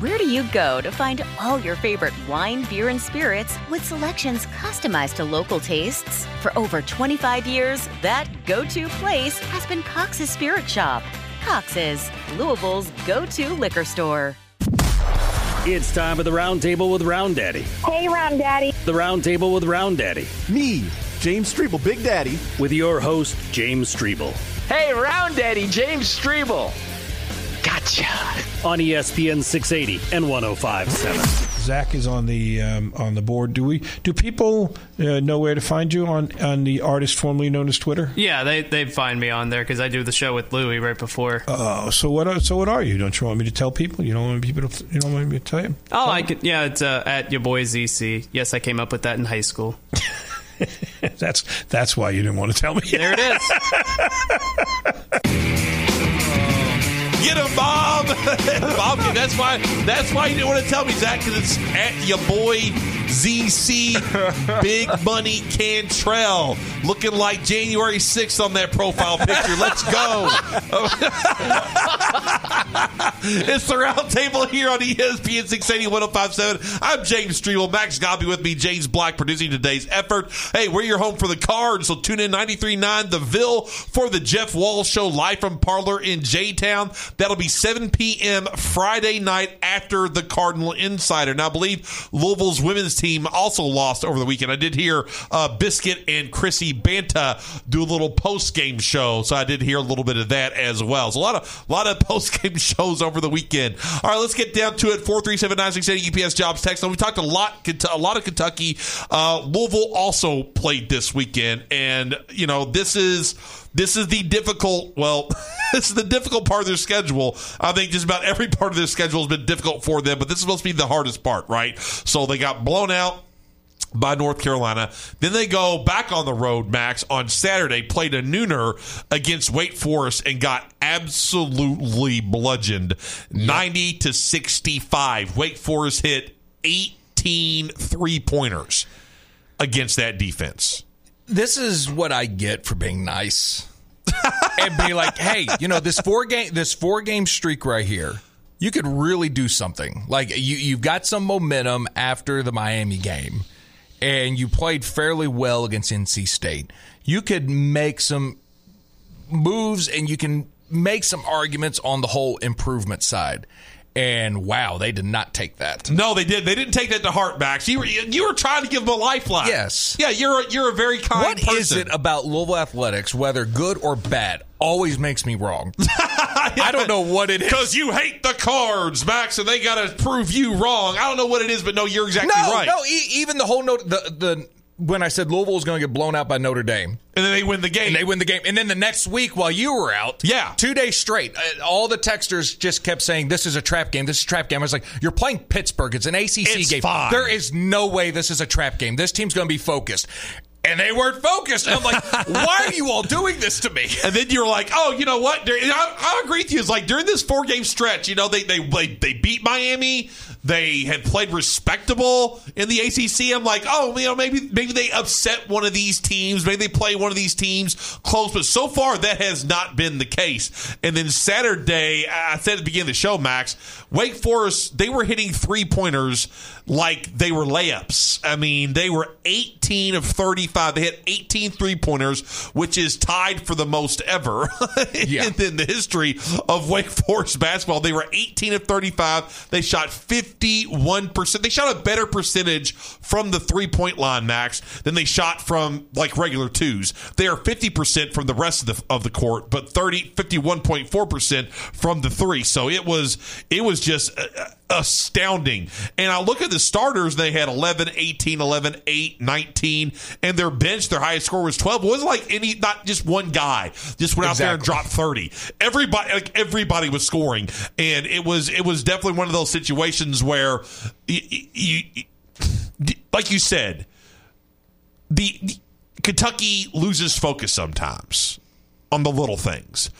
Where do you go to find all your favorite wine, beer, and spirits with selections customized to local tastes? For over 25 years, that go to place has been Cox's Spirit Shop. Cox's, Louisville's go to liquor store. It's time for the Round Table with Round Daddy. Hey, Round Daddy. The Round Table with Round Daddy. Me, James Strebel, Big Daddy. With your host, James Strebel. Hey, Round Daddy, James Strebel. Gotcha. On ESPN 680 and 1057. Zach is on the um, on the board. Do we? Do people uh, know where to find you on on the artist formerly known as Twitter? Yeah, they they find me on there because I do the show with Louie right before. Oh, so what? Are, so what are you? Don't you want me to tell people? You don't want people to? You don't want me to tell you? Oh, I could. Yeah, it's uh, at your boy ZC. Yes, I came up with that in high school. that's that's why you didn't want to tell me. There it is. Get him, Bob. Bob, that's why. That's why you didn't want to tell me, Zach, because it's at your boy ZC Big Money Cantrell, looking like January 6th on that profile picture. Let's go. it's the roundtable here on ESPN 680 1057. I'm James Strebel. Max Godby with me. James Black producing today's effort. Hey, we're your home for the cards, so tune in 93.9 The Ville for the Jeff Walz Show live from Parlor in J Town. That'll be 7 p.m. Friday night after the Cardinal Insider. Now, I believe Louisville's women's team also lost over the weekend. I did hear uh, Biscuit and Chrissy Banta do a little post game show, so I did hear a little bit of that as well. So a lot of a lot of post game shows over the weekend. All right, let's get down to it. Four three seven nine six eight UPS jobs text. We talked a lot a lot of Kentucky. Uh, Louisville also played this weekend, and you know this is this is the difficult. Well, this is the difficult part of their schedule. I think just about every part of their schedule has been difficult for them, but this is supposed to be the hardest part, right? So they got blown out by North Carolina. Then they go back on the road, Max, on Saturday, played a nooner against Wake Forest and got absolutely bludgeoned 90 to 65. Wake Forest hit 18 three pointers against that defense. This is what I get for being nice. and be like, hey, you know, this four game this four game streak right here, you could really do something. Like you you've got some momentum after the Miami game and you played fairly well against NC State. You could make some moves and you can make some arguments on the whole improvement side. And wow, they did not take that. No, they did. They didn't take that to heart, Max. You were you were trying to give them a lifeline. Yes. Yeah, you're a, you're a very kind. What person. is it about Louisville athletics, whether good or bad, always makes me wrong? I don't know what it is. Because you hate the cards, Max, and they got to prove you wrong. I don't know what it is, but no, you're exactly no, right. No, e- even the whole note the the when I said Louisville was going to get blown out by Notre Dame. And then they win the game. And they win the game. And then the next week, while you were out, yeah, two days straight, uh, all the texters just kept saying, "This is a trap game. This is a trap game." I was like, "You're playing Pittsburgh. It's an ACC it's game. Fine. There is no way this is a trap game. This team's going to be focused." And they weren't focused. And I'm like, why are you all doing this to me? And then you're like, oh, you know what? I, I agree with you. It's like during this four game stretch, you know, they, they they they beat Miami. They had played respectable in the ACC. I'm like, oh, you know, maybe maybe they upset one of these teams. Maybe they play one of these teams close. But so far, that has not been the case. And then Saturday, I said at the beginning of the show, Max, Wake Forest, they were hitting three pointers like they were layups. I mean, they were 18 of 35. They hit 18 three pointers, which is tied for the most ever yeah. in, in the history of Wake Forest basketball. They were 18 of 35. They shot 51%. They shot a better percentage from the three point line, Max, than they shot from like regular twos. They are 50% from the rest of the, of the court, but 30, 51.4% from the three. So it was, it was just. Uh, astounding. And I look at the starters, they had 11, 18, 11, 8, 19, and their bench, their highest score was 12. It wasn't like any, not just one guy just went out there and dropped 30. Everybody, like everybody was scoring. And it was, it was definitely one of those situations where you, you, you like you said, the, the Kentucky loses focus sometimes on the little things.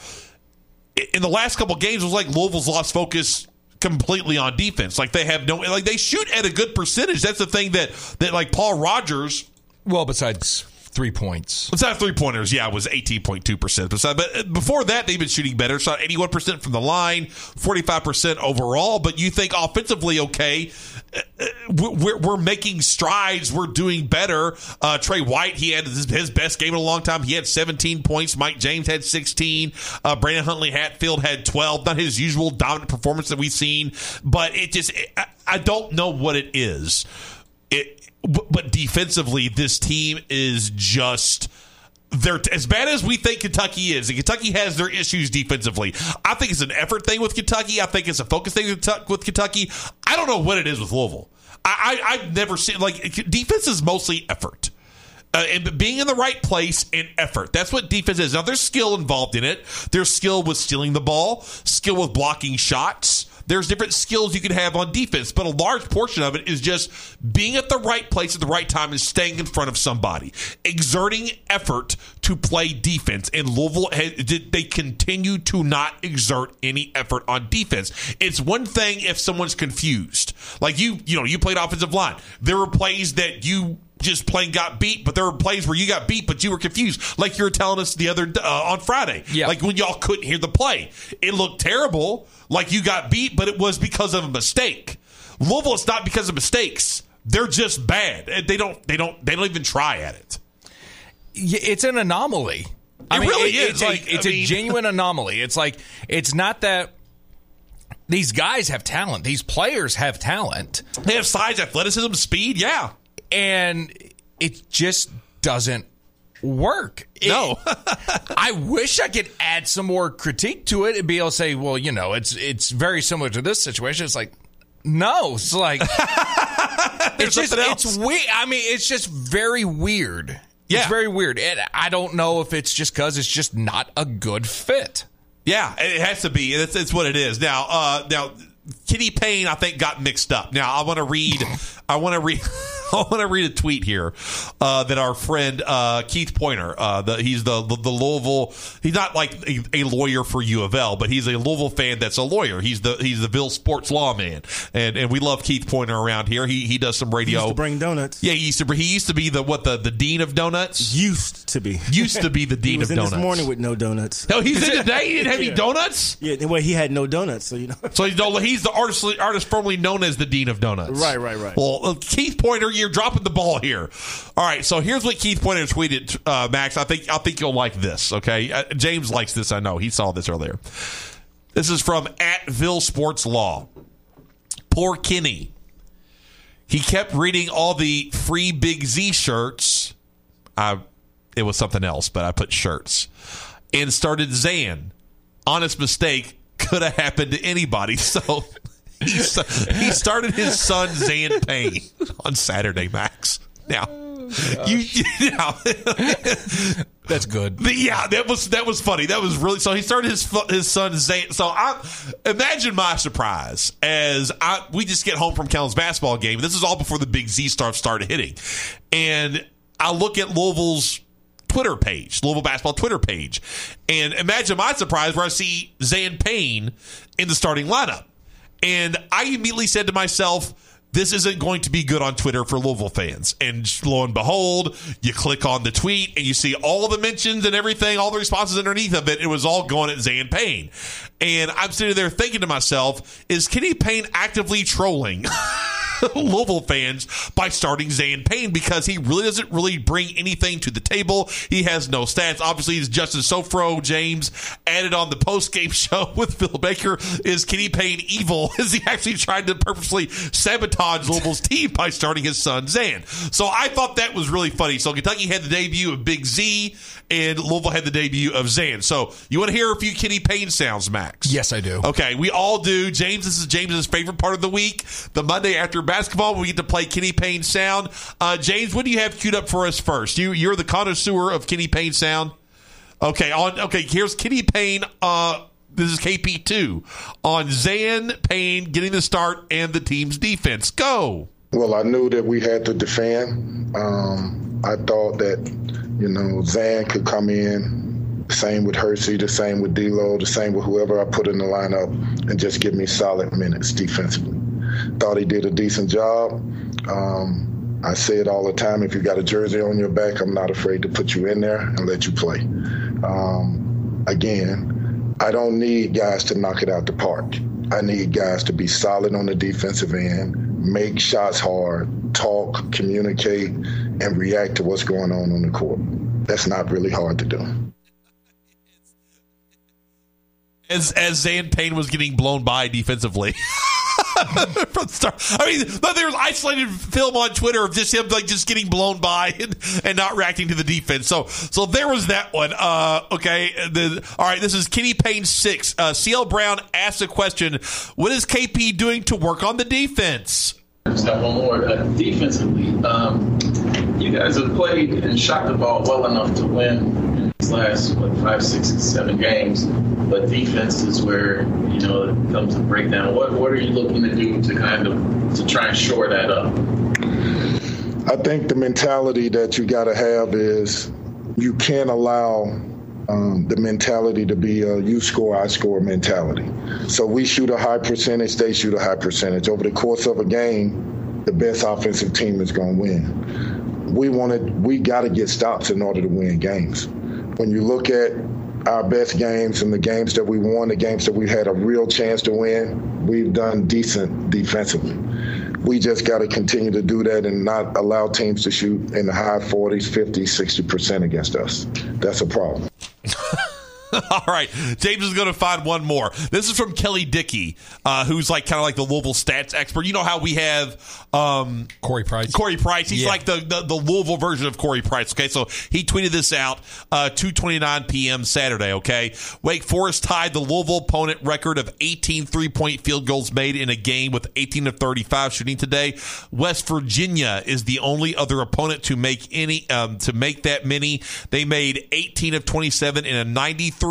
In the last couple games, it was like Louisville's lost focus completely on defense. Like they have no, like they shoot at a good percentage. That's the thing that that like Paul Rogers. Well, besides three points. Have three pointers. Yeah, it was eighteen point two percent. But uh, before that, they've been shooting better. Shot eighty one percent from the line, forty five percent overall. But you think offensively, okay, we're, we're making strides. We're doing better. Uh, Tre White, he had his, best game in a long time. He had seventeen points. Mike James had sixteen. Uh, Brandon Huntley Hatfield had twelve. Not his usual dominant performance that we've seen, but it just I, I don't know what it is. It but defensively, this team is just they're as bad as we think Kentucky is. And Kentucky has their issues defensively. I think it's an effort thing with Kentucky. I think it's a focus thing with Kentucky. I don't know what it is with Louisville. I, I I've never seen like defense is mostly effort. Uh, and being in the right place and effort. That's what defense is. Now, there's skill involved in it. There's skill with stealing the ball, skill with blocking shots. There's different skills you can have on defense, but a large portion of it is just being at the right place at the right time and staying in front of somebody, exerting effort to play defense. And Louisville, they continue to not exert any effort on defense. It's one thing if someone's confused, like you, you know, you played offensive line. There were plays that you just plain got beat, but there were plays where you got beat, but you were confused, like you were telling us the other uh, on Friday. Yeah. like when y'all couldn't hear the play, it looked terrible, like you got beat, but it was because of a mistake. Louisville, it's not because of mistakes; they're just bad. They don't, they don't, they don't even try at it. It's an anomaly. I It mean, really it- is. It's, Like, a, it's I a mean- genuine anomaly. It's like it's not that these guys have talent. These players have talent, They have size, athleticism, speed. Yeah, and it just doesn't work. It- no, I wish I could add some more critique to it and be able to say, well, you know, it's it's very similar to this situation. It's like, no, it's like it's just it's weird. I mean, it's just very weird. Yeah. It's very weird. And I don't know if it's just because it's just not a good fit. Yeah, it has to be. It's, it's what it is. Now, uh, now, Kenny Payne, I think, got mixed up. Now, I want to read. I want to read. I want to read a tweet here uh, that our friend uh, Keith Pointer. Uh, the, he's the, the the Louisville. He's not like a, a lawyer for U of L, but he's a Louisville fan that's a lawyer. He's the he's the Ville sports lawman, and and we love Keith Pointer around here. He he does some radio. Used to bring donuts. yeah, he used to. He used to be the what the the dean of donuts. Used to be. Used to be the He dean was of in donuts. this morning with no donuts. no, he's in today. He didn't have any Yeah. donuts. Yeah, well, he had no donuts, so you know. So he's, no, he's the artist, artist formerly known as the Dean of Donuts. Right, right, right. Well, uh, Keith Pointer, you're dropping the ball here. All right, so here's what Keith Pointer tweeted, uh, Max. I think I think you'll like this. Okay, uh, James likes this. I know he saw this earlier. This is from at Ville Sports Law. Poor Kenny. He kept reading all the free Big Z shirts. I, it was something else, but I put shirts and started Zan. Honest mistake could have happened to anybody. So he, started his son Zan Payne on Saturday, Max. Now, oh, you, you know, That's good. yeah, that was that was funny. That was really so. He started his his son Zan. So I imagine my surprise as I we just get home from Kellen's basketball game. This is all before the big Z stuff started hitting, and I look at Louisville's Twitter page, Louisville basketball Twitter page, and imagine my surprise where I see Zan Payne in the starting lineup, and I immediately said to myself this isn't going to be good on Twitter for Louisville fans. And lo and behold, you click on the tweet and you see all the mentions and everything, all the responses underneath of it. It was all going at Zan Payne. And I'm sitting there thinking to myself, is Kenny Payne actively trolling? Louisville fans by starting Zan Payne because he really doesn't really bring anything to the table. He has no stats. Obviously, he's Justin Sofro. James added on the post game show with Phil Baker. Is Kenny Payne evil? Is he actually trying to purposely sabotage Louisville's team by starting his son Zan? So I thought that was really funny. So Kentucky had the debut of Big Z, and Louisville had the debut of Zan. So you want to hear a few Kenny Payne sounds, Max? Yes, I do. Okay, we all do. James, this is James's favorite part of the week. The Monday after basketball, we get to play Kenny Payne sound. Uh, James, what do you have queued up for us first? You you're the connoisseur of Kenny Payne sound. Okay, on okay, here's Kenny Payne. Uh, this is KP two on Zan Payne getting the start and the team's defense. Go. Well, I knew that we had to defend. Um, I thought that you know Zan could come in. Same with Hersey, the same with D'Lo, the same with whoever I put in the lineup, and just give me solid minutes defensively. Thought he did a decent job. Um, I say it all the time. If you got a jersey on your back, I'm not afraid to put you in there and let you play. Um, again, I don't need guys to knock it out the park. I need guys to be solid on the defensive end, make shots hard, talk, communicate, and react to what's going on on the court. That's not really hard to do. As as Zan Payne was getting blown by defensively. From start. I mean, there was isolated film on Twitter of just him like just getting blown by and, and not reacting to the defense. So so there was that one. Uh, okay. The, all right. This is Kenny Payne six. Uh, CL Brown asks a question: What is KP doing to work on the defense? Got one more. Uh, defensively, um, you guys have played and shot the ball well enough to win these last what five, six, seven games. But defense is where you know it comes to breakdown. What what are you looking to do to kind of to try and shore that up? I think the mentality that you got to have is you can't allow um, the mentality to be a you score, I score mentality. So we shoot a high percentage, they shoot a high percentage. Over the course of a game, the best offensive team is going to win. We wanted, we got to get stops in order to win games. When you look at our best games and the games that we won, the games that we had a real chance to win, we've done decent defensively. We just got to continue to do that and not allow teams to shoot in the high 40s, 50s, 60% against us. That's a problem. All right, James is going to find one more. This is from Kelly Dickey, uh, who's like kind of like the Louisville stats expert. You know how we have um, Corey Price. Corey Price. He's Yeah. like the, the the Louisville version of Corey Price. Okay, so he tweeted this out uh, 2:29 p.m. Saturday. Okay, Wake Forest tied the Louisville opponent record of 18 three point field goals made in a game with 18 of 35 shooting today. West Virginia is the only other opponent to make any um, to make that many. They made 18 of 27 in a 93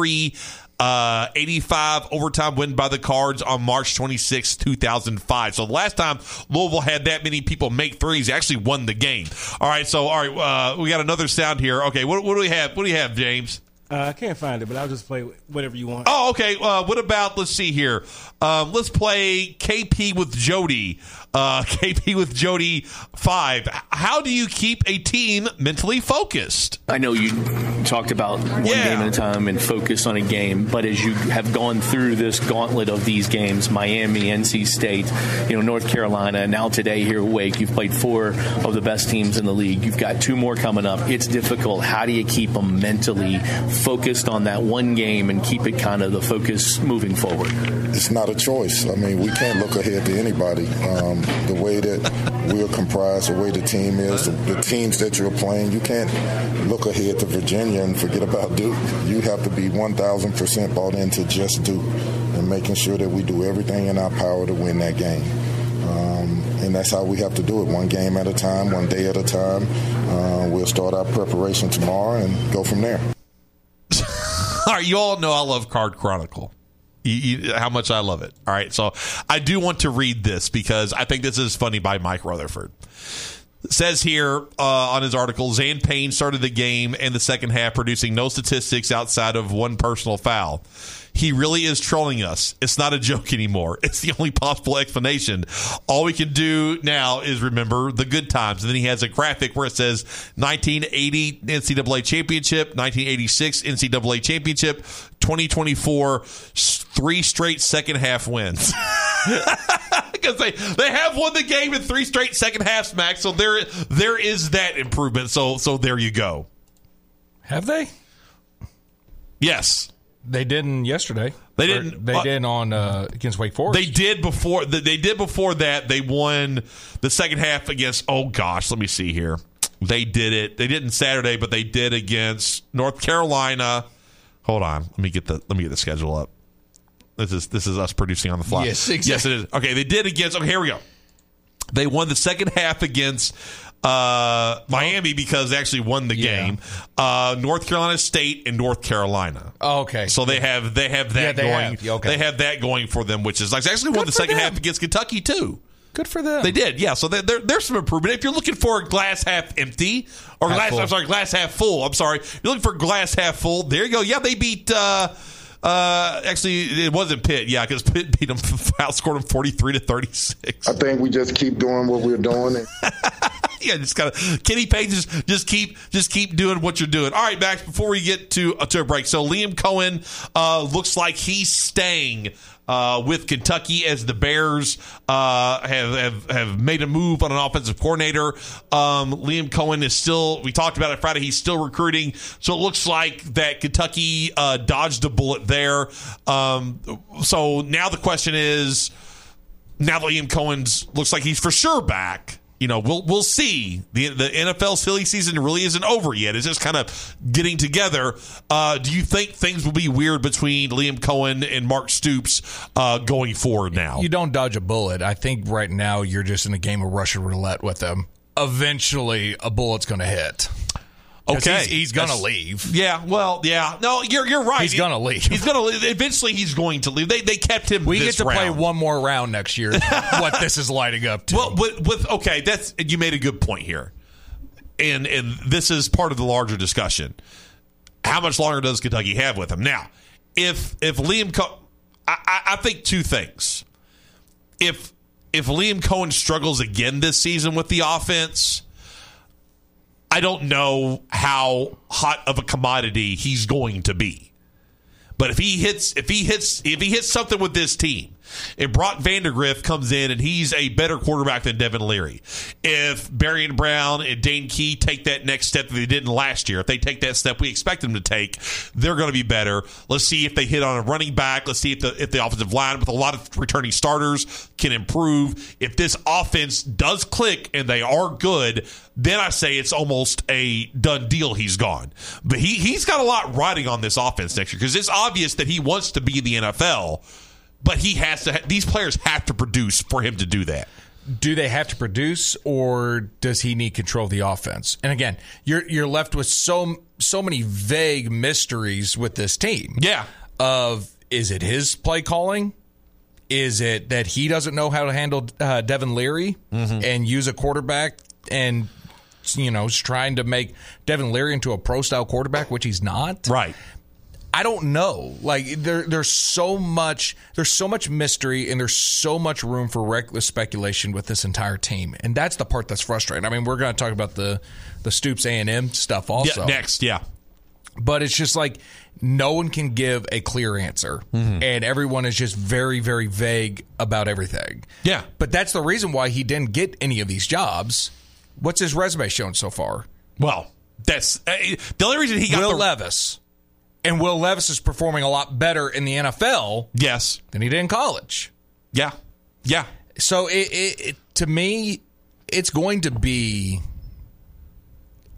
uh, 85 overtime win by the Cards on March 26, 2005. So the last time Louisville had that many people make threes, they actually won the game. All right, so all right, uh, we got another sound here. Okay, what, what do we have? What do you have, James? Uh, I can't find it, but I'll just play whatever you want. Oh, okay. Uh, what about? Let's see here. Um, let's play KP with Jody. Uh, KP with Jody five. How do you keep a team mentally focused? I know you talked about one Yeah. game at a time and focus on a game, but as you have gone through this gauntlet of these games, Miami, NC State, you know, North Carolina, now today here at Wake, you've played four of the best teams in the league. You've got two more coming up. It's difficult. How do you keep them mentally focused on that one game and keep it kind of the focus moving forward? It's not a choice. I mean, we can't look ahead to anybody. Um, the way that we're comprised, the way the team is, the, the teams that you're playing, you can't look ahead to Virginia and forget about Duke. You have to be 1,000% bought into just Duke and making sure that we do everything in our power to win that game. Um, and that's how we have to do it, one game at a time, one day at a time. Uh, we'll start our preparation tomorrow and go from there. All right, you all know I love Card Chronicle. You, you, how much I love it. All right, so I do want to read this because I think this is funny by Mike Rutherford. Says here uh, on his article, Zan Payne started the game in the second half, producing no statistics outside of one personal foul. He really is trolling us. It's not a joke anymore. It's the only possible explanation. All we can do now is remember the good times. And then he has a graphic where it says 1980 NCAA championship, 1986 NCAA championship, 2024 s- three straight second half wins. Because they they have won the game in three straight second halves, Max. So there there is that improvement. So so there you go. Have they? Yes, they didn't yesterday. They didn't. They uh, did on uh, against Wake Forest. They did before. They did before that. They won the second half against. Oh gosh, let me see here. They did it. They didn't Saturday, but they did against North Carolina. Hold on. Let me get the. Let me get the schedule up. This is this is us producing on the fly. Yes, Yes, it is. Okay, they did against. Okay, here we go. They won the second half against uh, Miami because they actually won the Yeah. game. Uh, North Carolina State and North Carolina. Oh, okay. So they have they have that Yeah, they going. have. Yeah, okay. They have that going for them, which is like they actually won the second half against Kentucky too. Good for them. They did, yeah. So there, there, there's some improvement. If you're looking for a glass half empty or Half glass, full. I'm sorry, glass half full. I'm sorry. You're looking for glass half full. There you go. Yeah, they beat. Uh, uh, actually, it wasn't Pitt. Yeah, because Pitt beat them, outscored them 43 to 36. I think we just keep doing what we're doing. And yeah, just kind of Kenny Payne just just keep just keep doing what you're doing. All right, Max. Before we get to uh, to a break, so Liam Coen uh, looks like he's staying. Uh, with Kentucky as the Bears uh, have, have have made a move on an offensive coordinator, um, Liam Coen is still. We talked about it Friday. He's still recruiting, so it looks like that Kentucky uh, dodged a bullet there. Um, so now the question is, now that Liam Coen's looks like he's for sure back. You know, we'll we'll see. the The NFL silly season really isn't over yet. It's just kind of getting together. Uh, do you think things will be weird between Liam Coen and Mark Stoops uh, going forward now? You don't dodge a bullet. I think right now you're just in a game of Russian roulette with them. Eventually, a bullet's going to hit. Okay, he's, he's going to That's- leave. Yeah, well, yeah. No, you're you're right. He's gonna leave. He's gonna leave. Eventually, he's going to leave. They they kept him. We get to play one more round next year. what this is lighting up to. Well, with, with okay, that's you made a good point here, and and this is part of the larger discussion. How much longer does Kentucky have with him now? If if Liam, Co- I, I, I think two things. If if Liam Coen struggles again this season with the offense, I don't know how hot of a commodity he's going to be. But if he hits, if he hits, if he hits something with this team, and Brock Vandergriff comes in and he's a better quarterback than Devin Leary, if Barion Brown and Dane Key take that next step that they didn't last year, if they take that step we expect them to take, they're going to be better. Let's see if they hit on a running back. Let's see if the if the offensive line with a lot of returning starters can improve. If this offense does click and they are good, then I say it's almost a done deal. He's gone, but he he's got a lot riding on this offense next year because it's obvious that he wants to be in the NFL, but he has to. These players have to produce for him to do that. do they have to produce or does he need control of the offense? And again, you're you're left with so so many vague mysteries with this team. Yeah. Of is it his play calling? Is it that he doesn't know how to handle uh, Devin Leary and use a quarterback and you know is trying to make Devin Leary into a pro style quarterback, which he's not? Right. I don't know. Like there, there's so much, there's so much mystery, and there's so much room for reckless speculation with this entire team, and that's the part that's frustrating. I mean, we're going to talk about the the Stoops A and M stuff also Yeah, next, yeah. but it's just like no one can give a clear answer, and everyone is just very, very vague about everything. Yeah. but that's the reason why he didn't get any of these jobs. What's his resume shown so far? Well, that's uh, the only reason he got Will the Levis. And Will Levis is performing a lot better in the NFL yes, than he did in college. yeah, yeah. So it, it, it to me, it's going to be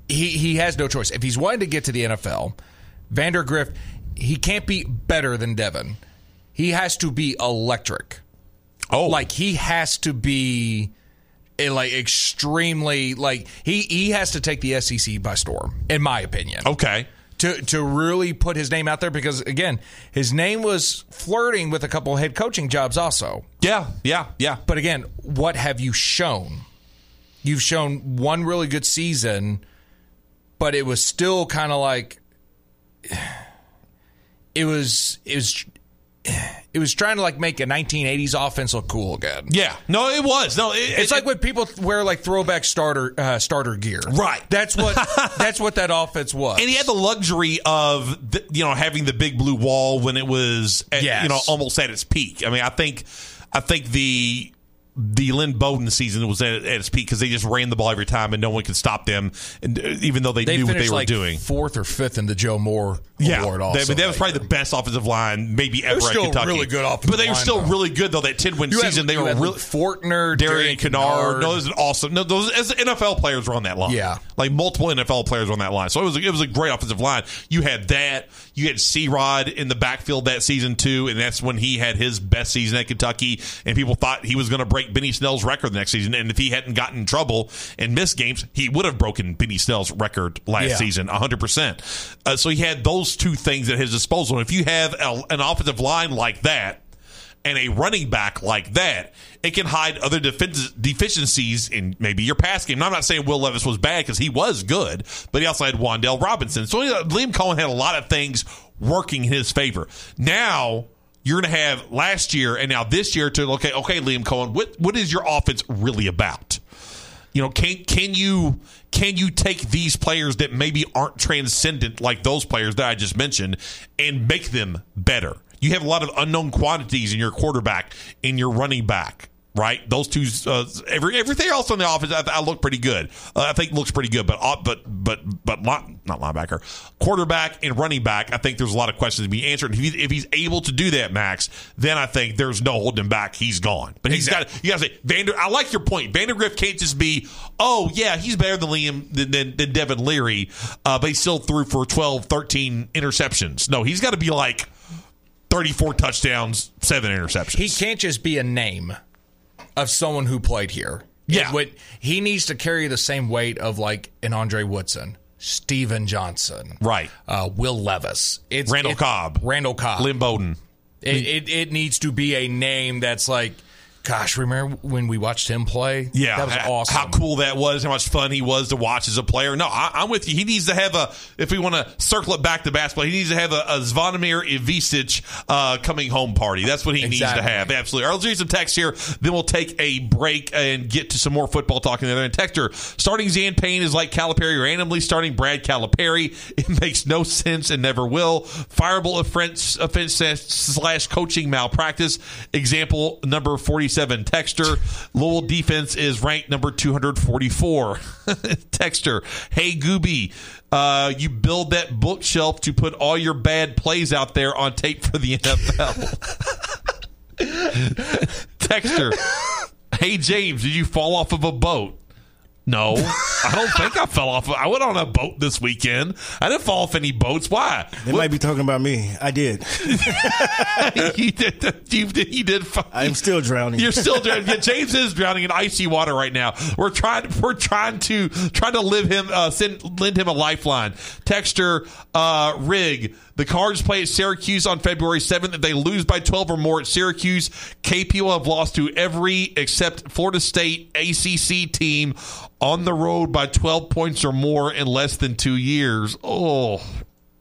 he he has no choice. If he's wanting to get to the NFL, Vandergriff, he can't be better than Devin. He has to be electric. Oh, Like he has to be eh, like extremely like he he has to take the SEC by storm, in my opinion. okay. To to really put his name out there because again, his name was flirting with a couple head coaching jobs also. Yeah, yeah, yeah. But again, what have you shown? You've shown one really good season, but it was still kind of like it was it was it was trying to like make a 1980s offense look cool again. Yeah, no, it was no. It, It's it- like when people wear like throwback starter uh, starter gear. Right. That's what that's what that offense was. and he had the luxury of the, you know having the big blue wall when it was at, Yes. you know almost at its peak. I mean, I think I think the the Lynn Bowden season was at, at its peak because they just ran the ball every time and no one could stop them, and uh, even though they, They knew what they finished were like doing. fourth or fifth in the Joe Moore Yeah, award. Also, but that was probably the best offensive line maybe ever at Kentucky. really good offensive but they were still though. really good though. That ten win You had- season, they were really Fortner, Darian Kinnard. Kinnard. No, those are awesome. No, those as NFL players were on that line. Yeah. like multiple NFL players were on that line. So it was a, it was a great offensive line. You had that. You had C Rod in the backfield that season too, and that's when he had his best season at Kentucky. And people thought he was going to break Benny Snell's record the next season. And if he hadn't gotten in trouble and missed games, he would have broken Benny Snell's record last Yeah. season, hundred percent. Uh, so he had those two things at his disposal. And if you have a, an offensive line like that and a running back like that, it can hide other defense, deficiencies in maybe your pass game. Now, I'm not saying Will Levis was bad because he was good, but he also had Wan'Dale Robinson. So Liam Coen had a lot of things working in his favor. Now you're going to have last year and now this year to okay, okay, Liam Coen, what what is your offense really about? You know, can can you can you take these players that maybe aren't transcendent like those players that I just mentioned and make them better? You have a lot of unknown quantities in your quarterback, in your running back, right? Those two, uh, every everything else on the offense, I, I look pretty good. Uh, I think looks pretty good, but uh, but but but line, not linebacker, quarterback and running back. I think there's a lot of questions to be answered. If, he, if he's able to do that, Max, then I think there's no holding him back. He's gone. But he's got you got to say Vander. I like your point. Vandergriff can't just be, oh yeah, he's better than Liam than, than, than Devin Leary, uh, but he still threw for 12, 13 interceptions. No, he's got to be like 34 touchdowns, seven interceptions. He can't just be a name of someone who played here. Yeah. Would- he needs to carry the same weight of like an Andre Woodson, Steven Johnson, right? Uh, Will Levis, it's Randall it- Cobb, Randall Cobb, Lynn Bowden. It, it it needs to be a name that's like, gosh, remember when we watched him play? Yeah, that was how, awesome. How cool that was! How much fun he was to watch as a player. No, I, I'm with you. He needs to have a. If we want to circle it back to basketball, he needs to have a, a Zvonimir Ivisic uh, coming home party. That's what he needs to have. Absolutely. Right, let's read some text here. Then we'll take a break and get to some more football talking there. And texter starting Zan Payne is like Calipari randomly starting Brad Calipari. It makes no sense and never will. Fireable offense, offense slash coaching malpractice. Example number 47. Texter Lowell defense is ranked number 244. Texter, hey Gooby, uh, you build that bookshelf to put all your bad plays out there on tape for the NFL. Texter, hey James, did you fall off of a boat? No, I don't think I fell off. I went on a boat this weekend. I didn't fall off any boats. Why? They might be talking about me. I did. you did. You did. You did fine. I'm still drowning. You're still drowning. Yeah, James is drowning in icy water right now. We're trying. We're trying to trying to live him. Uh, send lend him a lifeline. Texture uh, rig. The Cards play at Syracuse on February 7th. If they lose by 12 or more at Syracuse, KP will have lost to every except Florida State ACC team on the road by 12 points or more in less than two years. Oh,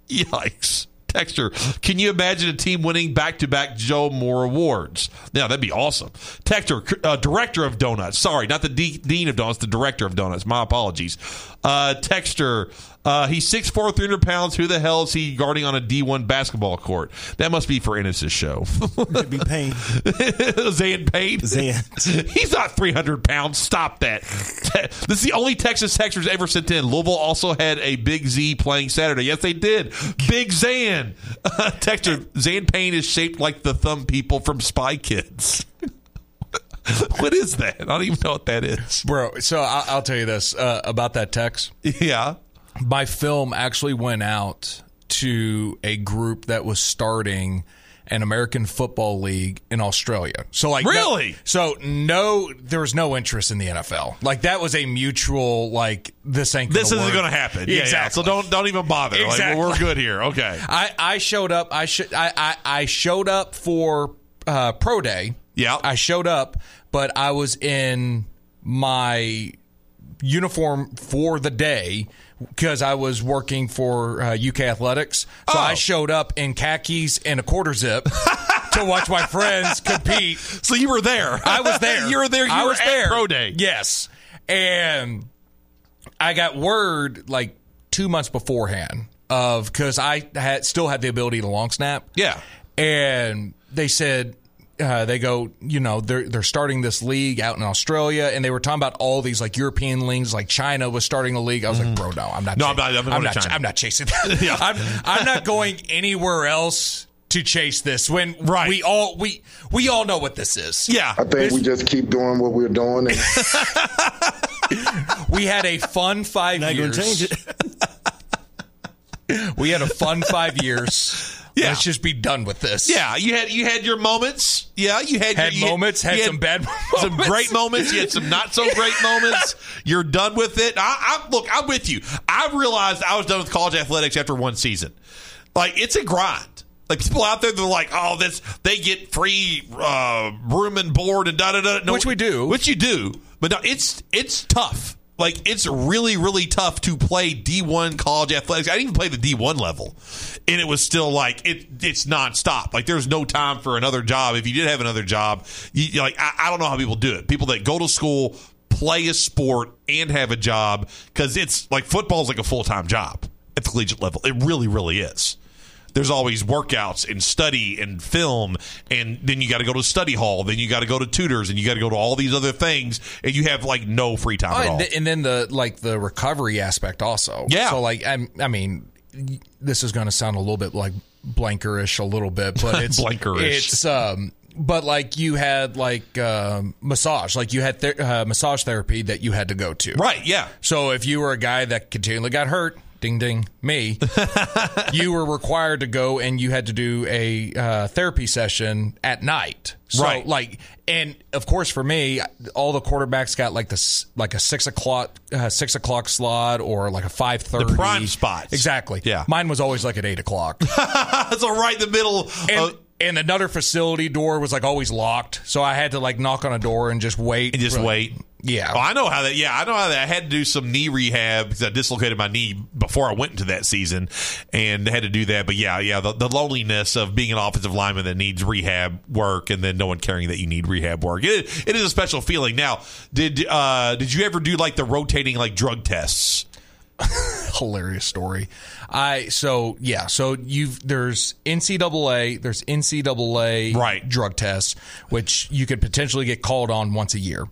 yikes. Texture, can you imagine a team winning back to back Joe Moore awards? Now, that'd be awesome. Texture, uh, director of donuts. Sorry, not the de- dean of donuts, the director of donuts. My apologies. Uh, Texture, uh, he's 6'4, 300 pounds. Who the hell is he guarding on a D1 basketball court? That must be for Ennis's show. It'd be Payne. Zan Payne? Zan. He's not 300 pounds. Stop that. This is the only Texas Texters ever sent in. Louisville also had a Big Z playing Saturday. Yes, they did. Big Zan. Uh, Texter, Zan Payne is shaped like the thumb people from Spy Kids. what is that? I don't even know what that is. Bro, so I- I'll tell you this uh, about that text. Yeah. My film actually went out to a group that was starting an American Football League in Australia. So like no- Really? so no there was no interest in the NFL. Like that was a mutual like this ain't This isn't going to happen. Yeah, yeah. Exactly. So don't don't even bother. Like, Exactly. we're good here. Okay. I, I showed up. I should. I, I, I showed up for uh, pro day. Yeah. I showed up, but I was in my uniform for the day because I was working for uh, UK Athletics. So Oh. I showed up in khakis and a quarter zip to watch my friends compete. So you were there. I was there. you were there. You I were was there. Pro Day. Yes. And I got word like two months beforehand of because I had still had the ability to long snap. Yeah. And they said, uh, they go, you know, they're they're starting this league out in Australia, and they were talking about all these like European leagues, like China was starting a league. I was like, bro, no, I'm not. No, cha- I'm not- I'm I'm not. China. I'm not chasing that. I'm, I'm not going anywhere else to chase this. When Right. we all we we all know what this is. Yeah. I think we just keep doing what we're doing. And We had a fun five Not years. change it. We had a fun five years. Yeah. Let's just be done with this. Yeah, you had you had your moments. Yeah, you had Had your, you moments, had you some bad some great moments. You had some not so great moments. You're done with it. I, I look, I'm with you. I realized I was done with college athletics after one season. Like it's a grind. Like people out there, they're like, "Oh, this they get free uh, room and board and da da da." No, Which we do. which you do, but no, it's it's tough. Like it's really really tough to play D1 college athletics. I didn't even play the D1 level, and it was still like it it's nonstop. Like there's no time for another job. If you did have another job, you, like I, I don't know how people do it. People that go to school, play a sport, and have a job because it's like football is like a full time job at the collegiate level. It really really is there's always workouts and study and film and then you got to go to study hall then you got to go to tutors and you got to go to all these other things and you have like no free time Oh, at all and, th- and then the like the recovery aspect also. Yeah. So like I, I mean, this is going to sound a little bit like blankerish a little bit, but it's Blankerish. It's um, but like you had like um, massage, like you had ther- uh, massage therapy that you had to go to. right yeah So if you were a guy that continually got hurt, ding ding, me, you were required to go and you had to do a uh, therapy session at night. So Right. like, and of course for me, all the quarterbacks got like this, like a six o'clock, uh, six o'clock slot or like a five thirty. The prime spots. Exactly. Yeah. Mine was always like at eight o'clock. So right in the middle and, of, and another facility door was like always locked, so I had to like knock on a door and just wait and just for- wait Yeah. oh, I know how that. Yeah, I know how that. I had to do some knee rehab because I dislocated my knee before I went into that season, and had to do that. But yeah, yeah, the, the loneliness of being an offensive lineman that needs rehab work, and then no one caring that you need rehab work. It, it is a special feeling. Now, did uh, did you ever do like the rotating like drug tests? hilarious story. I so yeah, so you've there's NCAA, there's NCAA Right. drug tests, which you could potentially get called on once a year.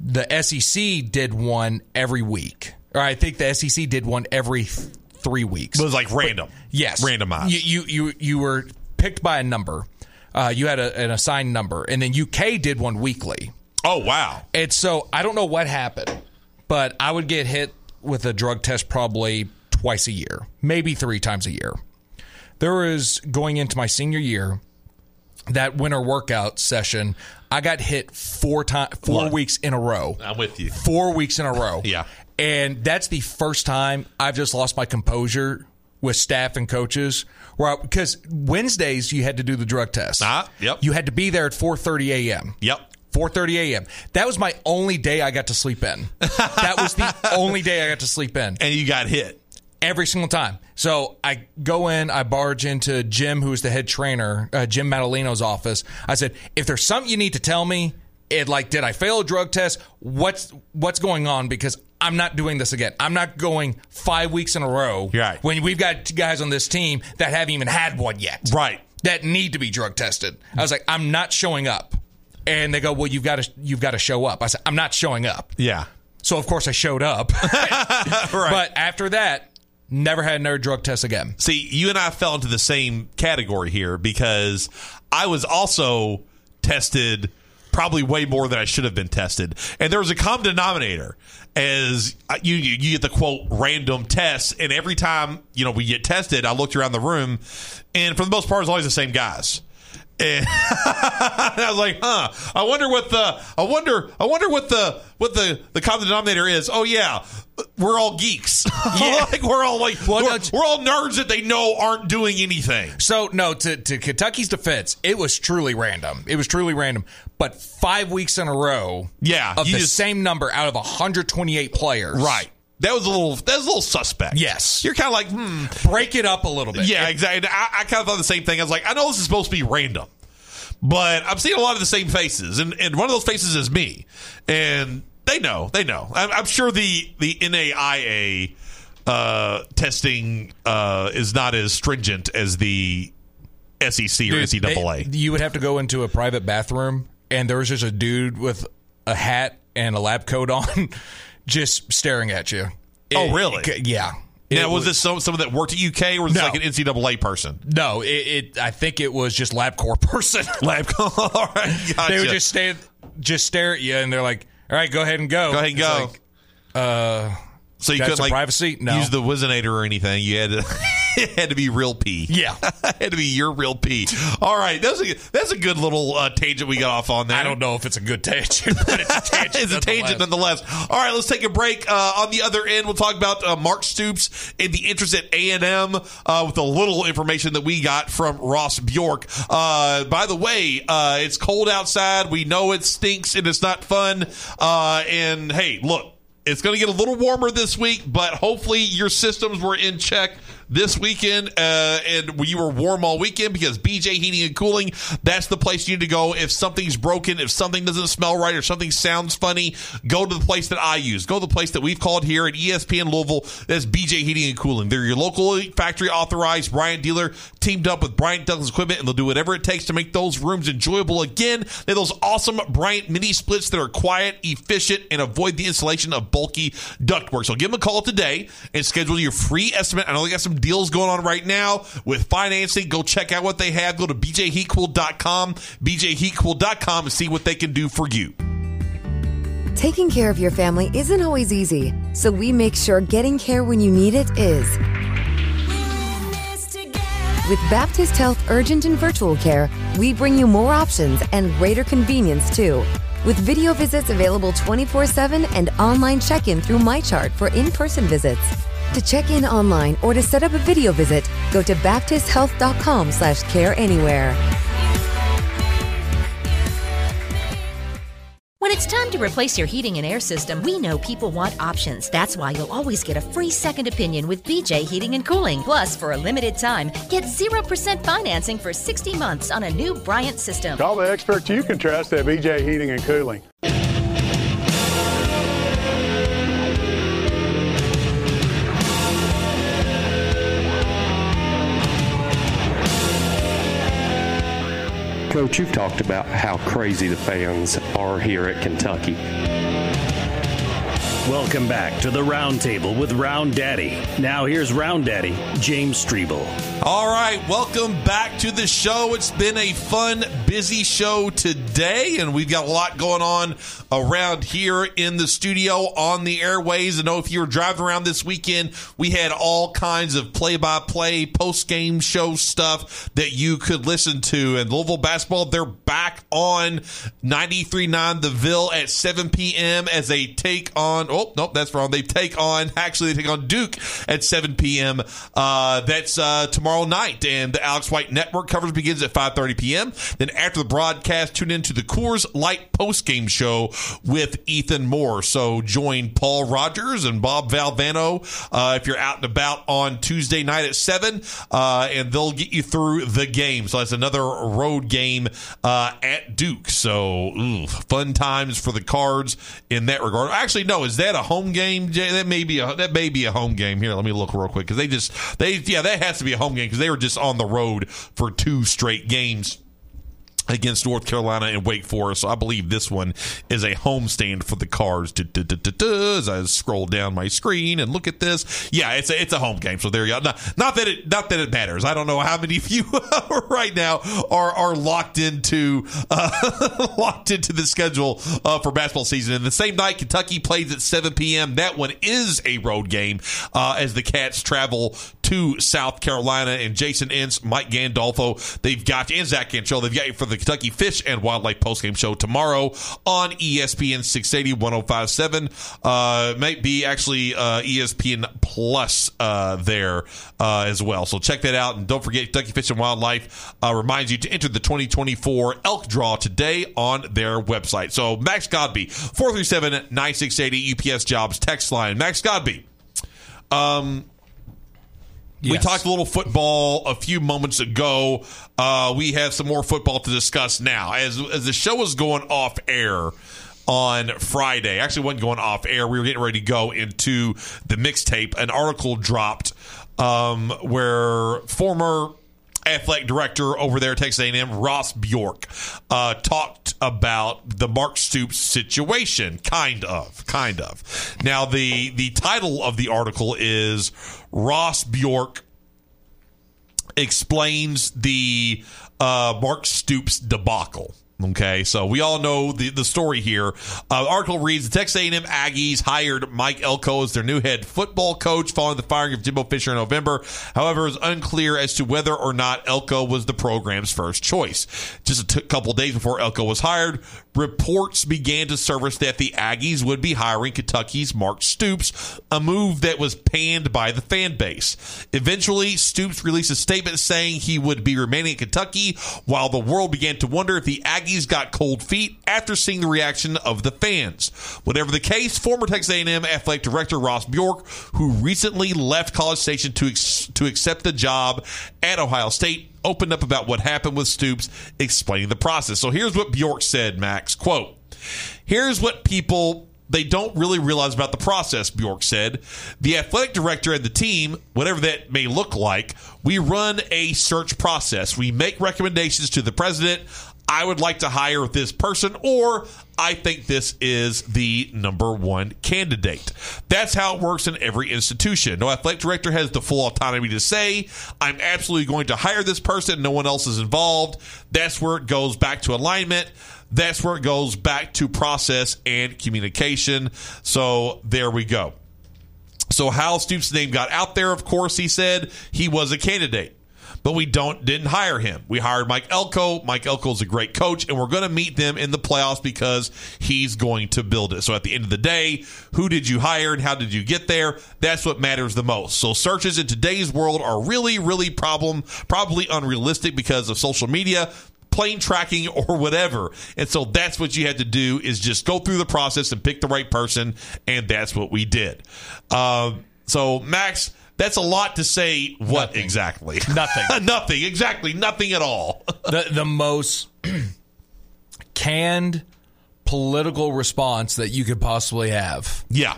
The SEC did one every week, or I think the SEC did one every th- three weeks. It was like random. Yes, randomized. You you you, you were picked by a number. Uh, you had a, an assigned number, and then UK did one weekly. oh wow. And so I don't know what happened, but I would get hit with a drug test probably twice a year, maybe three times a year. There was going into my senior year, that winter workout session, I got hit four times, four Look. weeks in a row. I'm with you. Four weeks in a row. Yeah. And that's the first time I've just lost my composure with staff and coaches. Where because Wednesdays you had to do the drug test. Ah, yep. You had to be there at 4:30 a.m. Yep. 4:30 a.m. That was my only day I got to sleep in. that was the only day I got to sleep in And you got hit. Every single time. So I go in, I barge into Jim, who's the head trainer, uh, Jim Madaleno's office. I said, if there's something you need to tell me, it like, did I fail a drug test? What's what's going on? Because I'm not doing this again. I'm not going five weeks in a row. Right. When we've got guys on this team that haven't even had one yet. Right. That need to be drug tested. I was like, I'm not showing up. And they go, well, you've got to you've got to show up. I said, I'm not showing up. Yeah. So of course I showed up. But after that, never had another drug test again. See, you and I fell into the same category here because I was also tested probably way more than I should have been tested. And there was a common denominator as you you you get the quote random tests and every time, you know, we get tested, I looked around the room and for the most part it's always the same guys. Eh. And I was like, huh. I wonder what the I wonder I wonder what the what the the common denominator is. Oh yeah, we're all geeks. Yeah. like we're all like Well, we're, no, we're all nerds that they know aren't doing anything. So no, to, to Kentucky's defense, it was truly random. It was truly random. But five weeks in a row, Yeah, of the just- same number out of 128 players, Right. That was a little that was a little suspect. Yes. You're kind of like, hmm. Break it up a little bit. Yeah, exactly. I, I kind of thought the same thing. I was like, I know this is supposed to be random, but I'm seeing a lot of the same faces, and, and one of those faces is me, and they know, they know. I'm, I'm sure the the NAIA uh, testing uh, is not as stringent as the SEC or Dude, NCAA. they- you would have to go into a private bathroom, and there was just a dude with a hat and a lab coat on, just staring at you. Oh, really? it- yeah. now, It was this some, someone that worked at UK or was this like an NCAA person? No, it, it. I think it was just LabCorp person. LabCorp. All right, gotcha. They would just stay, just stare at you, and they're like, "All right, go ahead and go. Go ahead and It's go. like, uh, So you couldn't like privacy? No. use the Whizzinator or anything. You had to. it had to be real pee. Yeah. it had to be your real pee. All right, that's a that's a good little uh, tangent we got off on there. I don't know if it's a good tangent, but it's a tangent. it's a tangent nonetheless. All right, let's take a break. Uh, on the other end, we'll talk about uh, Mark Stoops and the interest at A and M uh, with a little information that we got from Ross Bjork. Uh, by the way, uh, it's cold outside. We know it stinks and it's not fun. Uh, and hey, look. It's going to get a little warmer this week, but hopefully your systems were in check this weekend uh, and you were warm all weekend because BJ Heating and Cooling, that's the place you need to go. If something's broken, if something doesn't smell right or something sounds funny, go to the place that I use. Go to the place that we've called here at ESPN Louisville. That's BJ Heating and Cooling. They're your local factory authorized Bryant dealer teamed up with Bryant Douglas Equipment and they'll do whatever it takes to make those rooms enjoyable again. They have those awesome Bryant mini splits that are quiet, efficient, and avoid the installation of bulky ductwork. So give them a call today and schedule your free estimate. I know they got some deals going on right now with financing. Go check out what they have. Go to bjheatcool.com, bjheatcool.com and see what they can do for you. Taking care of your family isn't always easy, so we make sure getting care when you need it is. With Baptist Health Urgent and Virtual Care, we bring you more options and greater convenience too. With video visits available 24 7 and online check in through MyChart for in person visits. To check in online or to set up a video visit, go to baptisthealth.com slash care anywhere. When it's time to replace your heating and air system, we know people want options. That's why you'll always get a free second opinion with BJ Heating and Cooling. Plus, for a limited time, get 0% financing for 60 months on a new Bryant system. Call the experts you can trust at BJ Heating and Cooling. Coach, you've talked about how crazy the fans are here at Kentucky. Welcome back to the Roundtable with Round Daddy. Now here's Round Daddy, James Streble. All right, welcome back to the show. It's been a fun, busy show today, and we've got a lot going on around here in the studio on the airways. I know if you were driving around this weekend, we had all kinds of play by play, post game show stuff that you could listen to. And Louisville basketball, they're back on 93.9 The Ville at 7 p.m. as they take on, oh, nope, that's wrong. They take on, actually, they take on Duke at 7 p.m. Uh, that's uh, tomorrow night. And the Alex White Network coverage begins at 5.30 p.m. Then after the broadcast, tune into the Coors Light post game show with Ethan Moore. So join Paul Rogers and Bob Valvano uh, if you're out and about on Tuesday night at 7, uh, and they'll get you through the game. So that's another road game uh, at Duke. So ooh, fun times for the Cards in that regard. Actually, no, is that a home game? That may be a that may be a home game. Here, let me look real quick because they just they yeah that has to be a home game because they were just on the road for two straight games against North Carolina and Wake Forest. So I believe this one is a homestand for the Cards. Du-du-du-du-du, As I scroll down my screen and look at this, yeah, it's a, it's a home game. So there you go. Not, not that it not that it matters. I don't know how many of you right now are are locked into uh, locked into the schedule uh, for basketball season. And the same night, Kentucky plays at 7 p.m. That one is a road game uh, as the Cats travel to South Carolina. And Jason Ince, Mike Gandolfo, they've got and Zach Cantrell, they've got you for the Kentucky Fish and Wildlife postgame show tomorrow on ESPN 680 1057. Uh, might be actually uh, ESPN Plus uh, there uh, as well. So check that out. And don't forget, Kentucky Fish and Wildlife uh, reminds you to enter the 2024 elk draw today on their website. So Max Godby, 437 9680 UPS Jobs text line. Max Godby. Um, we talked a little football a few moments ago. Uh, we have some more football to discuss now. As as the show was going off air on Friday, actually wasn't going off air. We were getting ready to go into the mixtape. An article dropped um, where former athletic director over there at Texas A&M, Ross Bjork, uh, talked about the Mark Stoops situation. Kind of, kind of. Now, the the title of the article is Ross Bjork explains the uh, Mark Stoops debacle. Okay, so we all know the, the story here. Uh, article reads: The Texas A&M Aggies hired Mike Elko as their new head football coach following the firing of Jimbo Fisher in November. However, it's unclear as to whether or not Elko was the program's first choice. Just a t- couple days before Elko was hired, reports began to surface that the Aggies would be hiring Kentucky's Mark Stoops, a move that was panned by the fan base. Eventually, Stoops released a statement saying he would be remaining in Kentucky, while the world began to wonder if the Aggies got cold feet after seeing the reaction of the fans. Whatever the case, former Texas A&M athletic director Ross Bjork, who recently left College Station to ex- to accept the job at Ohio State, opened up about what happened with Stoops, explaining the process. So here's what Bjork said, Max. Quote, here's what people they don't really realize about the process, Bjork said. The athletic director and the team, whatever that may look like, we run a search process. We make recommendations to the president. I would like to hire this person, or I think this is the number one candidate. That's how it works in every institution. No athletic director has the full autonomy to say, I'm absolutely going to hire this person, no one else is involved. That's where it goes back to alignment. That's where it goes back to process and communication. So there we go. So Hal Stoops' name got out there, of course, he said he was a candidate but we don't didn't hire him. We hired Mike Elko. Mike Elko is a great coach, and we're going to meet them in the playoffs because he's going to build it. So at the end of the day, who did you hire and how did you get there? That's what matters the most. So searches in today's world are really, really problem probably unrealistic because of social media plane tracking or whatever. And so that's what you had to do is just go through the process and pick the right person. And that's what we did. Uh, so Max, that's a lot to say. What Nothing. exactly? Nothing. nothing. Exactly. Nothing at all. the the most canned political response that you could possibly have. Yeah.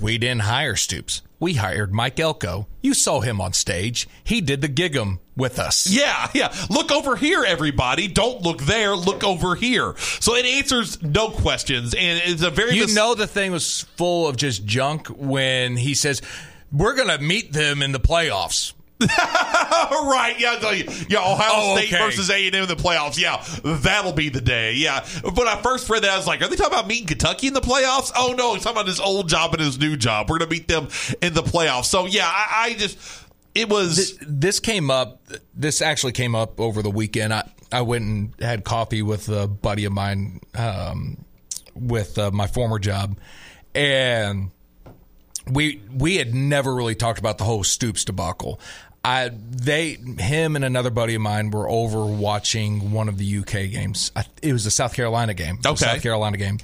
We didn't hire Stoops. We hired Mike Elko. You saw him on stage. He did the gig'em with us. Yeah, yeah. Look over here, everybody. Don't look there. Look over here. So it answers no questions, and it's a very You mis- know the thing was full of just junk when he says, "We're going to meet them in the playoffs." right. Yeah. I'll tell you. Yeah. Ohio Oh, State okay. versus A and M in the playoffs. Yeah, that'll be the day. Yeah. When I first read that, I was like, "Are they talking about meeting Kentucky in the playoffs?" Oh no, he's talking about his old job and his new job. We're gonna meet them in the playoffs. So yeah, I, I just it was This, this came up. This actually came up over the weekend. I I went and had coffee with a buddy of mine um, with uh, my former job, and we we had never really talked about the whole Stoops debacle. I they him and another buddy of mine were over watching one of the UK games. I, it was a South Carolina game. Okay. South Carolina game,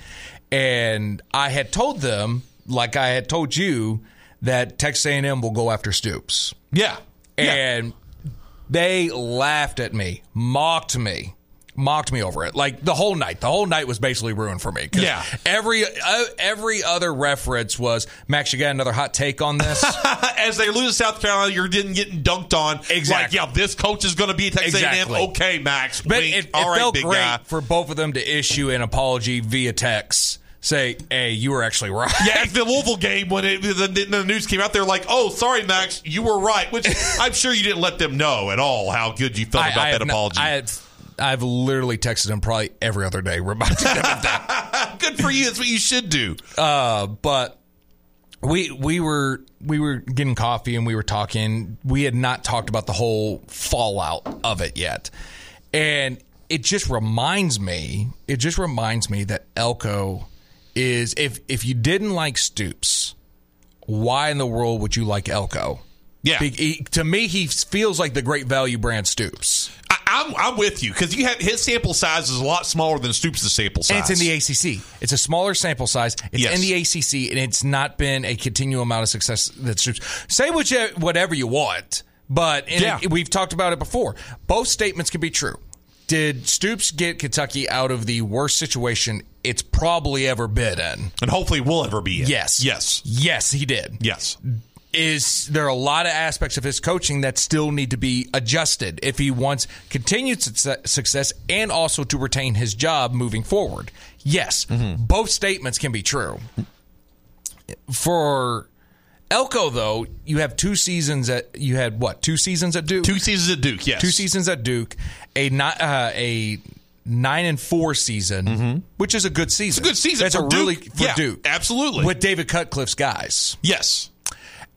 and I had told them, like I had told you, that Texas A&M will go after Stoops. yeah. And they laughed at me, mocked me, mocked me over it. Like the whole night. The whole night was basically ruined for me. Yeah. Every uh, every other reference was Max. You got another hot take on this? As they lose to South Carolina, you're getting getting dunked on. Exactly. Like, yeah, this coach is going to be Texas Exactly. A&M. Okay, Max. But wink. it, it right, felt big great guy. for both of them to issue an apology via text. Say, hey, you were actually right. Yeah, it's the Louisville game when it, the, the news came out, they're like, "Oh, sorry, Max, you were right." Which I'm sure you didn't let them know at all how good you felt I- about I that have not- apology. I I've literally texted him probably every other day reminding them of that. good for you. That's what you should do. Uh, but we we were we were getting coffee and we were talking. We had not talked about the whole fallout of it yet, and it just reminds me. It just reminds me that Elko is if if you didn't like Stoops, why in the world would you like Elko? Yeah. He- to me, he feels like the great value brand Stoops. I, I'm I'm with you because you have his sample size is a lot smaller than Stoops' sample size. And it's in the ACC. It's a smaller sample size. It's Yes. in the ACC, and it's not been a continual amount of success. That Stoops. Say whatever you want, but Yeah. it- we've talked about it before. Both statements can be true. Did Stoops get Kentucky out of the worst situation it's probably ever been in? and hopefully will ever be in. Yes. Yes. Yes, he did. Yes. Is there are a lot of aspects of his coaching that still need to be adjusted if he wants continued success and also to retain his job moving forward. Yes, both statements can be true. For Elko, though, you have two seasons at you had what two seasons at Duke? Two seasons at Duke, yes. Two seasons at Duke, a ni- uh, a nine and four season, which is a good season. Mm-hmm. It's a good season That's for a really for Yeah, Duke, absolutely. with David Cutcliffe's guys. Yes.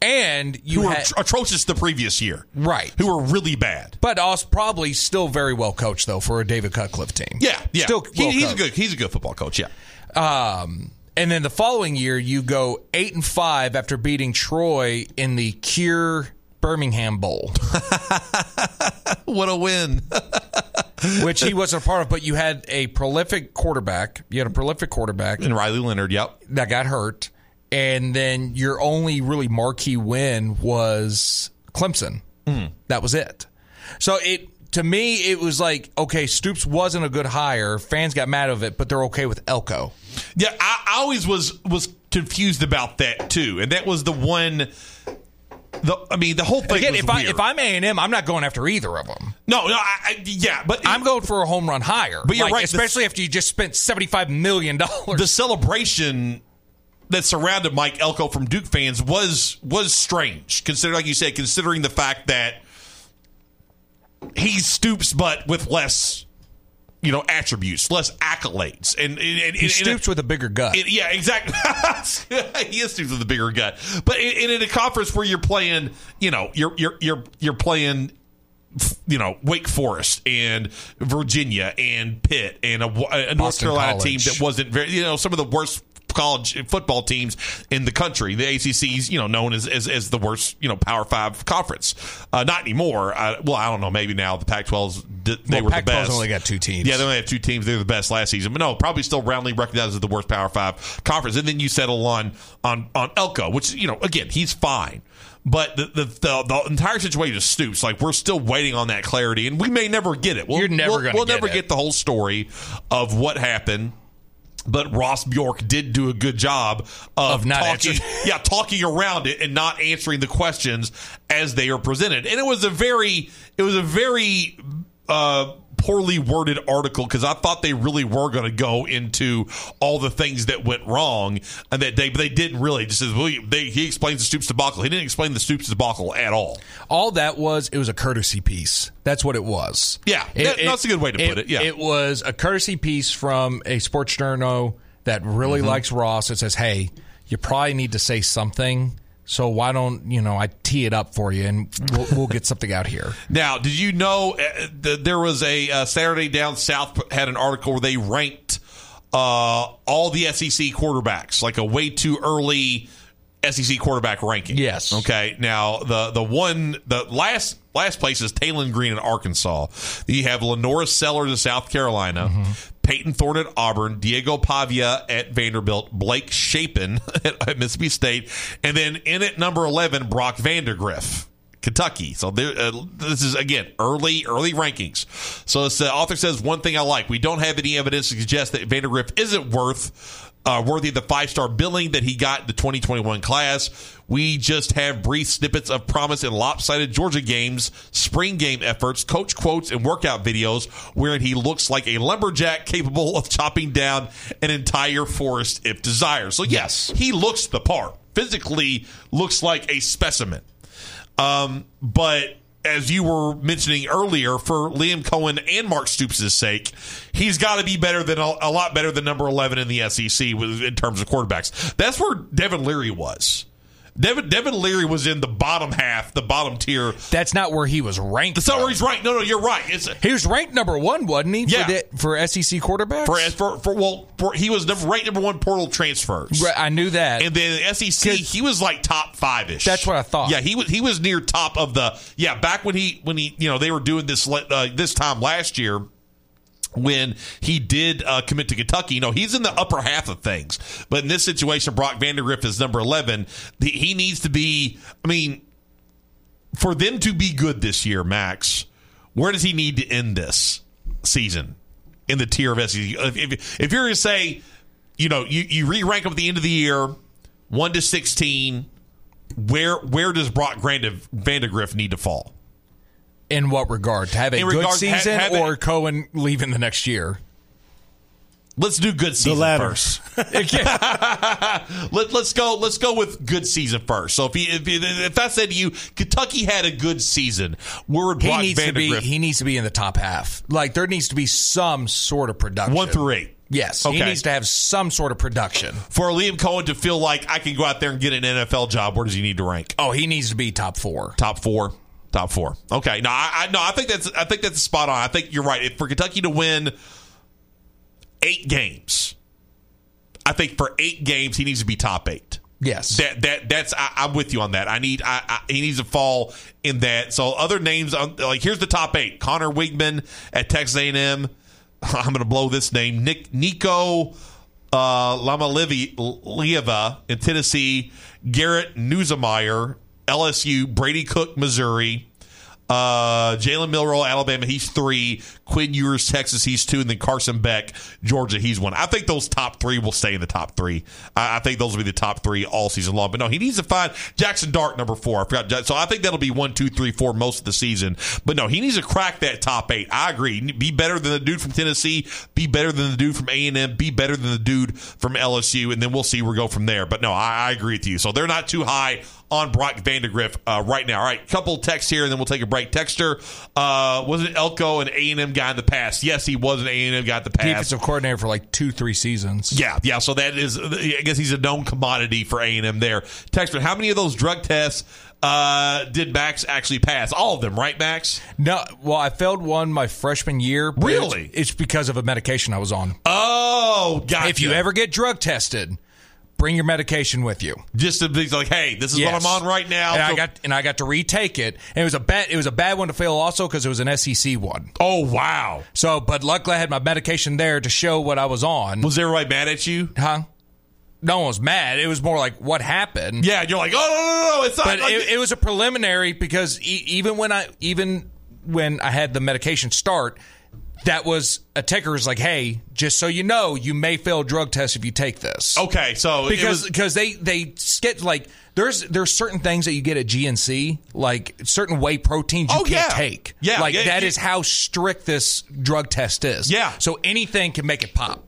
And you who were had- atrocious the previous year. Right. Who were really bad. But also probably still very well coached though for a David Cutcliffe team. Yeah, yeah. Still He- well he's a good he's a good football coach, yeah. Um, and then the following year, you go eight and five after beating Troy in the Cure Birmingham Bowl. what a win! Which he wasn't a part of, but you had a prolific quarterback. You had a prolific quarterback, and Riley Leonard. Yep, that got hurt, and then your only really marquee win was Clemson. Mm. That was it. So it to me, it was like okay, Stoops wasn't a good hire. Fans got mad of it, but they're okay with Elko. Yeah, I, I always was was confused about that too, and that was the one. The I mean, the whole thing Again, was if I if I'm A and M, I'm not going after either of them. no, no, I, I, yeah, but I'm going for a home run higher. But you're Like, right, especially after you just spent seventy five million dollars. the celebration that surrounded Mike Elko from Duke fans was was strange. Consider, like you said, considering the fact that he stoops, but with less, you know, attributes, less accolades, and, and, and He and- stoops with a bigger gut. yeah, exactly. he is stoops with a bigger gut, but in, in a conference where you're playing, you know, you're you're you're you're playing you know Wake Forest and Virginia and Pitt and a, a North Carolina College. team that wasn't very you know some of the worst college football teams in the country. The ACC's you know known as as, as the worst you know Power Five conference. Uh, not anymore. Uh, well, I don't know. Maybe now the Pac-12's they Well, were the Pac-12's best. only got two teams. Yeah, they only have two teams. They're the best last season, but no, probably still roundly recognized as the worst Power Five conference. And then you settle on on on Elko, which you know again he's fine. But the, the the the entire situation is Stoops. Like we're still waiting on that clarity, and we may never get it. We'll, You're never we'll, gonna we'll get never it. get the whole story of what happened. But Ross Bjork did do a good job of, Of not talking, answering. yeah, talking around it and not answering the questions as they are presented. And it was a very, it was a very uh, poorly worded article because I thought they really were going to go into all the things that went wrong and that they, but they didn't really. Just as well, they, he explains the Stoops debacle. He didn't explain the Stoops debacle at all. All that was, it was a courtesy piece. That's what it was. Yeah, that- that's a good way to put it, yeah. It was a courtesy piece from a sports journo that really Mm-hmm. likes Ross. It says, hey, you probably need to say something. So why don't, you know, I tee it up for you and we'll, we'll get something out here. Now, did you know uh, that there was a uh, Saturday Down South had an article where they ranked uh, all the SEC quarterbacks, like a way too early SEC quarterback ranking. Yes. Okay. Now the the one the last last place is Taylen Green in Arkansas. You have LaNorris Sellers of South Carolina. Payton Thorne at Auburn, Diego Pavia at Vanderbilt, Blake Shapen at Mississippi State, and then in at number 11, Brock Vandagriff. Kentucky. So there, uh, this is again early, early rankings. So the author says one thing I like: we don't have any evidence to suggest that Vandagriff isn't worth uh, worthy of the five star billing that he got in the 2021 class. We just have brief snippets of promise in lopsided Georgia games, spring game efforts, coach quotes, and workout videos wherein he looks like a lumberjack capable of chopping down an entire forest if desired. So yes, he looks the part. Physically, looks like a specimen. Um, but as you were mentioning earlier, for Liam Coen and Mark Stoops' sake, he's got to be better than a, lot better than number eleven in the SEC in terms of quarterbacks. That's where Devin Leary was. Devin Devin Leary was in the bottom half, the bottom tier. That's not where he was ranked. That's not where he's ranked. No, no, you're right. It's He was ranked number one, wasn't he? Yeah. For, the, for SEC quarterbacks? for for, for well, for, he was number, ranked number one portal transfers. Right, I knew that. And then the SEC, he was like top five ish. That's what I thought. Yeah, he was he was near top of the yeah. Back when he when he you know they were doing this uh, this time last year when he did uh, commit to Kentucky. You know, he's in the upper half of things. But in this situation, Brock Vandagriff is number 11. The, he needs to be, I mean, for them to be good this year, Max, where does he need to end this season in the tier of SEC? If, if, if you're going to say, you know, you, you re rank them at the end of the year, 1 to 16, where where does Brock Vandagriff need to fall? In what regard? To have a In good regard- ha- season have a- or Coen leaving the next year? Let's do good season latter. first. Let, let's go. Let's go with good season first. So if he, if, if I said to you, Kentucky had a good season, where would He Brock needs to be. He needs to be in the top half. Like there needs to be some sort of production. one through eight? Yes, he needs to have some sort of production. For Liam Coen to feel like I can go out there and get an NFL job, where does he need to rank? Oh, he needs to be top four. Top four. Top four. Okay. No, I, I no, I think that's I think that's spot on. I think you're right. If for Kentucky to win eight games, I think for eight games he needs to be top eight. Yes. That that that's I, I'm with you on that. I need I, I, he needs to fall in that. So other names um, like here's the top eight: Conner Weigman at Texas A&M. I'm going to blow this name. Nick Nico uh, Iamaleava in Tennessee. Garrett Nussmeier LSU. Brady Cook Missouri. Uh, Jalen Milroe, Alabama, he's three. Quinn Ewers, Texas, he's two. And then Carson Beck, Georgia, he's one. I think those top three will stay in the top three. I, I think those will be the top three all season long. But no, he needs to find Jackson Dart, number four. I forgot. So I think that'll be one, two, three, four most of the season. But no, he needs to crack that top eight. I agree. Be better than the dude from Tennessee. Be better than the dude from A&M. Be better than the dude from LSU. And then we'll see where we go from there. But no, I, I agree with you. So they're not too high on Brock Vandagriff uh, right now. All right, couple texts here, and then we'll take a break. Texter, uh, was it Elko an A and M guy in the past? Yes, he was an A and M guy in the past. Defensive coordinator for like two, three seasons. Yeah, yeah. So that is, I guess he's a known commodity for A and M there. Texter, how many of those drug tests uh, did Max actually pass? All of them, right, Max? No, well, I failed one my freshman year. Really? It's, it's because of a medication I was on. Oh, gotcha. If you ever get drug tested, bring your medication with you. just to be like, hey, this is Yes. what I'm on right now. And I got and I got to retake it. And it was a bad it was a bad one to fail also because it was an SEC one. oh wow, So, but luckily I had my medication there to show what I was on. was everybody mad at you? huh? No one was mad. It was more like what happened. Yeah, you're like, oh no, no, no, no it's not. but like- it, it was a preliminary because e- even when I even when I had the medication start, that was a ticker is like, hey, just so you know, you may fail drug test if you take this. okay, so because because they they get like there's there's certain things that you get at GNC like certain whey proteins you Oh, can't yeah. take. Yeah, like yeah, that yeah. is how strict this drug test is. Yeah. So anything can make it pop.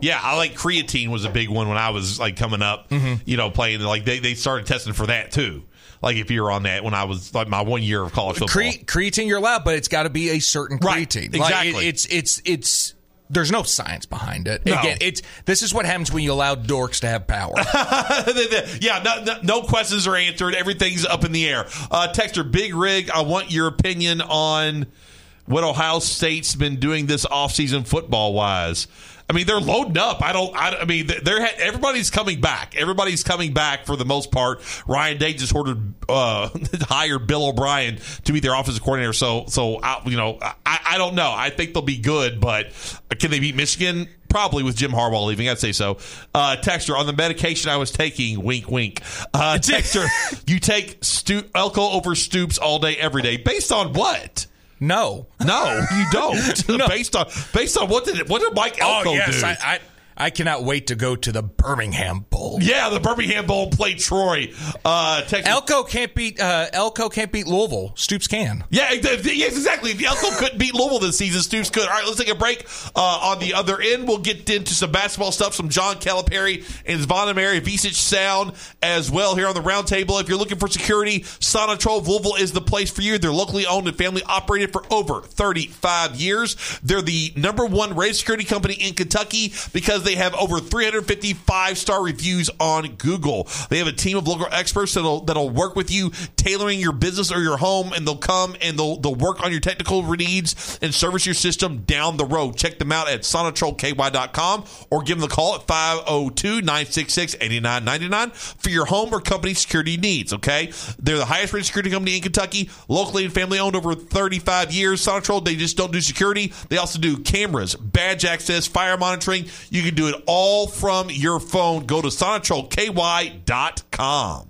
Yeah, I like creatine was a big one when I was like coming up, Mm-hmm. you know, playing. Like they, they started testing for that too. Like if you're on that when I was like my one year of college football. Cre- creatine you're allowed, but it's got to be a certain Right, creatine. Like, exactly. it- it's it's it's there's no science behind it. No. Again, it's this is what happens when you allow dorks to have power. yeah, no, no, no questions are answered. Everything's up in the air. Uh, Texter, Big Rig, I want your opinion on what Ohio State's been doing this offseason football wise. I mean, they're loading up. I don't. I, I mean, they're everybody's coming back. Everybody's coming back for the most part. Ryan Day just ordered uh, hired Bill O'Brien to be their offensive coordinator. So, so I, you know, I, I don't know. I think they'll be good, but can they beat Michigan? Probably with Jim Harbaugh leaving, I'd say so. Uh, Texter on the medication I was taking. Wink, wink. Uh, Texter, you take Stu- Elko over Stoops all day, every day. Based on what? No, no, you don't. Based on based on what did what did Mike oh, Elko oh yes, do? I, I I cannot wait to go to the Birmingham Bowl. yeah, the Birmingham Bowl and play Troy. Uh, Texas. Elko can't beat uh, Elko can't beat Louisville. Stoops can. Yeah, yes, exactly. If Elko couldn't beat Louisville this season, Stoops could. All right, let's take a break. Uh, on the other end, we'll get into some basketball stuff, some John Calipari and Zvonimir Ivisic sound as well here on the roundtable. If you're looking for security, Sonatrol of Louisville is the place for you. They're locally owned and family operated for over 35 years. They're the number one rated security company in Kentucky because they have over 350 five-star reviews on Google. They have a team of local experts that'll that'll work with you tailoring your business or your home and they'll come and they'll they'll work on your technical needs and service your system down the road. Check them out at sonatrolky.com or give them a call at 502-966-8999 for your home or company security needs, okay? They're the highest rated security company in Kentucky, locally and family owned over 35 years. Sonatrol, they just don't do security. They also do cameras, badge access, fire monitoring. You can do it all from your phone. Go to sonatrolky.com.